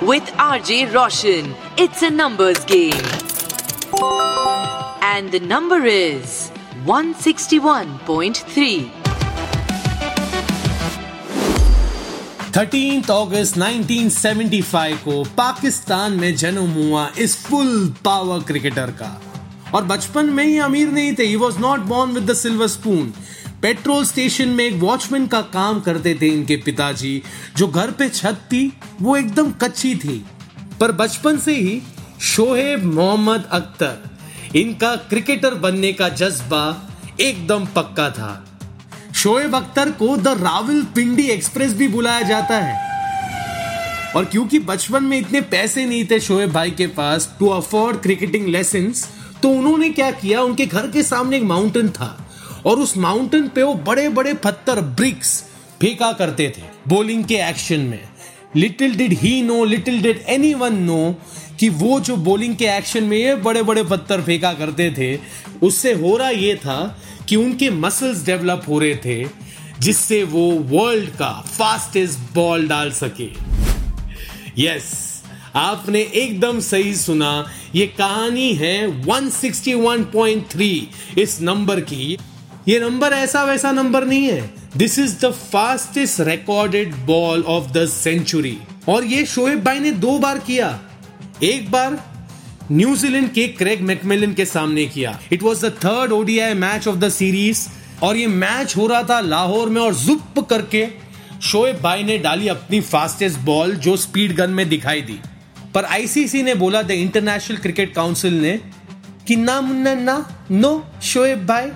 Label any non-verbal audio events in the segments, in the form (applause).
with RJ Roshan. It's a numbers game. And the number is 161.3. 13 अगस्त 1975 को पाकिस्तान में जन्म हुआ इस फुल पावर क्रिकेटर का और बचपन में ही अमीर नहीं थे he was not born with the silver spoon petrol station में एक वॉचमैन का काम करते थे इनके पिताजी। जो घर पे छत थी, वो एकदम कच्ची थी। पर बचपन से ही शोहेब मोहम्मद अख्तर, इनका क्रिकेटर बनने का जज्बा एकदम पक्का था। शोएब अख्तर को द रावल पिंडी एक्सप्रेस भी बुलाया जाता है। और क्योंकि बचपन में इतने पैसे नहीं थे शोएब भाई के पास टू अफोर्ड क्रिकेटिंग लेसन तो उन्होंने क्या किया? उनके घर के सामने एक माउंटेन था। और उस माउंटेन पे वो बड़े बड़े पत्थर ब्रिक्स फेंका करते थे बॉलिंग के एक्शन में। Little did he know little did anyone know कि वो जो बॉलिंग के एक्शन में ये बड़े बड़े पत्थर फेंका करते थे, उससे हो रहा ये था कि उनके मसल्स डेवलप हो रहे थे, जिससे वो वर्ल्ड का फास्टेस्ट बॉल डाल सके। यस आपने एकदम सही सुना, ये कहानी है 161.3 इस नंबर की। ये नंबर ऐसा वैसा नंबर नहीं है। This is the fastest recorded ball of the century और ये शोएब भाई ने दो बार किया। एक बार न्यूजीलैंड के क्रेग मैकमिलन के सामने किया। It was the third ODI match of the series और ये मैच हो रहा था लाहौर में और जुप करके शोएब भाई ने डाली अपनी फास्टेस्ट बॉल जो स्पीड गन में दिखाई दी। पर आईसीसी ने बोला द इंटरनेशनल क्रिकेट काउंसिल ने कि ना मुन्ना ना नो शोएब भाई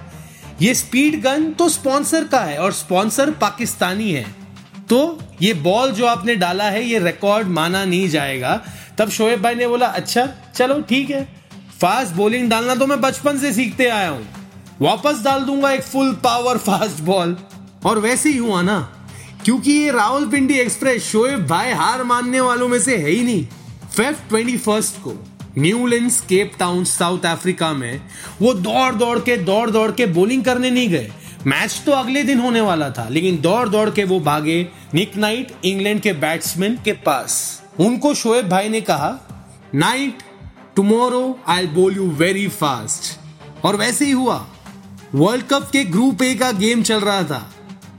ये स्पीड गन तो स्पॉन्सर का है और स्पॉन्सर पाकिस्तानी है। तो ये बॉल जो आपने डाला है, ये रिकॉर्ड माना नहीं जाएगा। तब शोएब भाई ने बोला अच्छा चलो ठीक है। फास्ट बॉलिंग डालना तो मैं बचपन से सीखते आया हूँ। वापस डाल दूँगा एक फुल पावर फास्ट बॉल और वैसे ही हुआ ना, क्योंकि ये राहुल पिंडी एक्सप्रेस शोएब भाई हार मानने वालों में से है ही नहीं। फेफ ट्वेंटी फ़र्स्ट को। Newlands Cape Town, South Africa में वो दौड़ दौड़ के, दौड़ दौड़ के बॉलिंग करने नहीं गए। मैच तो अगले दिन होने वाला था, लेकिन दौड़ दौड़ के वो भागे निक नाइट, इंग्लैंड के बैट्समैन के पास। उनको शोएब भाई ने कहा, नाइट, टुमारो आई बोल यू वेरी फास्ट और वैसे ही हुआ। वर्ल्ड कप के ग्रुप ए का गेम चल रहा था।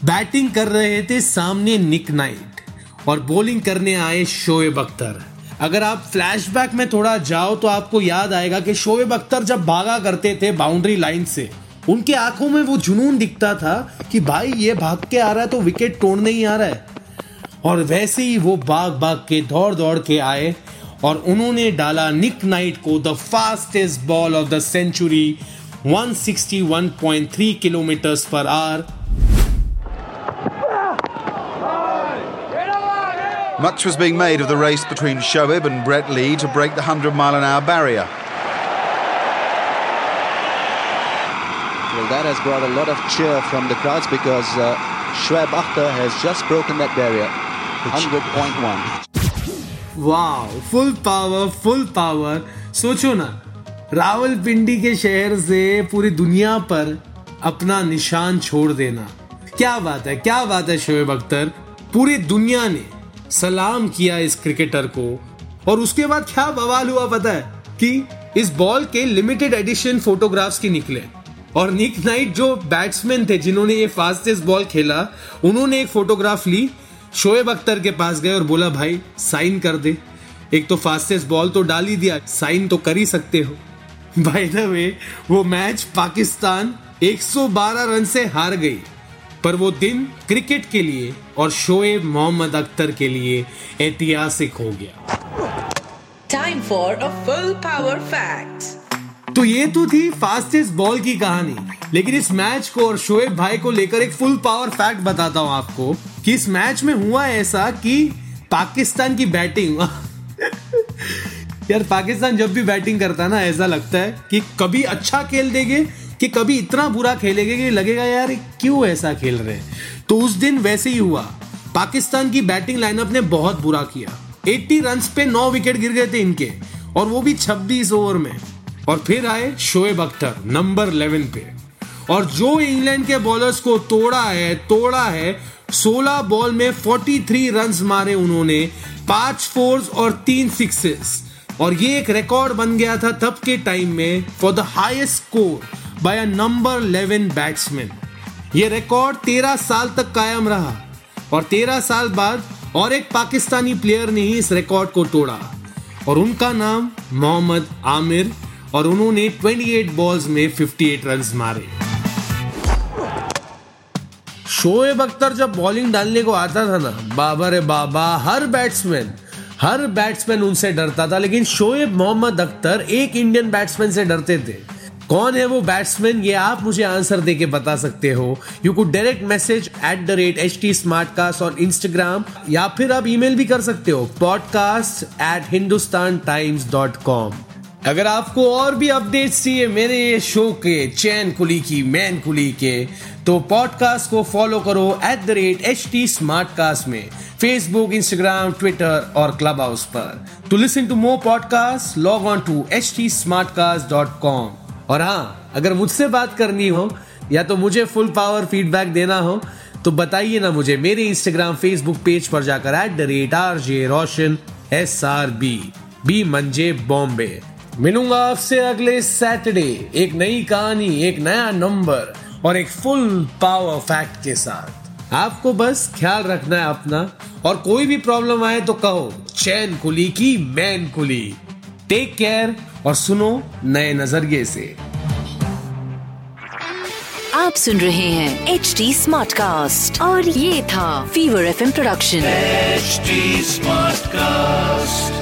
बैटिंग कर रहे थे सामने निक नाइट और बॉलिंग करने आए शोएब अख्तर। अगर आप फ्लैशबैक में थोड़ा जाओ तो आपको याद आएगा कि शोएब अख्तर जब भागा करते थे बाउंड्री लाइन से, उनके आँखों में वो जुनून दिखता था कि भाई, ये भाग के आ रहा है तो विकेट तोड़ने ही आ रहा है। और वैसे ही वो भाग भाग के दौड़ दौड़ के आए और उन्होंने डाला निक नाइट को the fastest ball of the century 161.3 kilometre per hour Much was being made of the race between Shoaib and Brett Lee to break the 100 mile an hour barrier. Well, that has brought a lot of cheer from the crowds because uh, Shoaib Akhtar has just broken that barrier. 100.1. वाह full power full power सोचो ना रावलपिंडी के शहर से पूरी दुनिया पर अपना निशान छोड़ देना क्या बात है क्या बात है शोएब अख्तर पूरी दुनिया ने सलाम किया इस क्रिकेटर को। और उसके बाद क्या बवाल हुआ पता है? कि इस बॉल के लिमिटेड एडिशन फोटोग्राफ्स की निकले। और निक नाइट जो बैट्समैन थे, जिन्होंने ये फास्टेस्ट बॉल खेला, उन्होंने एक फोटोग्राफ ली, शोएब अख्तर के पास गए और बोला, भाई साइन कर दे। एक तो फास्टेस्ट बॉल तो डाल ही दिया साइन तो कर ही सकते हो। बाय द वे वो मैच पाकिस्तान 112 रन से हार गई। पर वो दिन क्रिकेट के लिए और शोएब मोहम्मद अख्तर के लिए ऐतिहासिक हो गया Time for a full power fact. तो ये तो थी फास्टेस्ट बॉल की कहानी लेकिन इस मैच को और शोएब भाई को लेकर एक फुल पावर फैक्ट बताता हूँ आपको कि इस मैच में हुआ ऐसा कि पाकिस्तान की बैटिंग (laughs) यार पाकिस्तान जब भी बैटिंग करता है ना ऐसा लगता है कि कभी अच्छा खेल देंगे कि कभी इतना बुरा खेलेंगे कि लगेगा, यार, क्यों ऐसा खेल रहे हैं? तो उस दिन वैसे ही हुआ। पाकिस्तान की बैटिंग लाइनअप ने बहुत बुरा किया। 80 रन्स पे 9 विकेट गिर गए थे इनके, और वो भी 26 ओवर में। और फिर आए शोएब अख्तर नंबर 11 पे। और जो इंग्लैंड के बॉलर्स को तोड़ा है तोड़ा है 16 बॉल में 43 रन्स मारे उन्होंने, पाँच फोर्स और तीन सिक्सेस और ये एक रिकॉर्ड बन गया था तब के टाइम में for the highest score by a number 11 batsman ये रिकॉर्ड 13 साल तक कायम रहा और 13 साल बाद और एक पाकिस्तानी प्लेयर ने ही इस रिकॉर्ड को तोड़ा और उनका नाम मोहम्मद आमिर और उन्होंने 28 बॉल्स में 58 रन्स मारे। शोएब अख्तर जब बॉलिंग डालने को आता था ना, बाबा रे बाबा, हर बैट्समैन हर बैट्समैन उनसे डरता था, लेकिन शोएब मोहम्मद अख्तर एक इंडियन बैट्समैन से डरते थे। कौन है वो बैट्समैन ये आप मुझे आंसर देके बता सकते हो। You could direct message at the rate H T smart cast और इंस्टाग्राम या फिर आप ईमेल भी कर सकते हो podcast at Hindustan Times dot com अगर आपको और भी अपडेट्स चाहिए मेरे ये शो के, चैन कुली की, मैन कुली के तो पॉडकास्ट को फॉलो करो at the rate H T smart cast में। फेसबुक इंस्टाग्राम ट्विटर और क्लब हाउस पर। To listen to more podcast log on to H T smart cast dot com और हाँ अगर मुझसे बात करनी हो, या तो मुझे फुल पावर फीडबैक देना हो तो बताइए ना मुझे मेरे इंस्टाग्राम फेसबुक पेज पर जाकर at the rate R J Roshan S R B B मंजे बॉम्बे। मिलूँगा आपसे अगले सैटरडे एक नई कहानी, एक नया नंबर और एक फुल पावर फैक्ट के साथ। आपको बस ख्याल रखना है अपना, और कोई भी प्रॉब्लम आए तो कहो, चैन कुली की मैन कुली टेक केयर और सुनो नए नज़रिए से आप सुन रहे हैं एच डी स्मार्ट कास्ट और ये था fever FM production H smart Smartcast.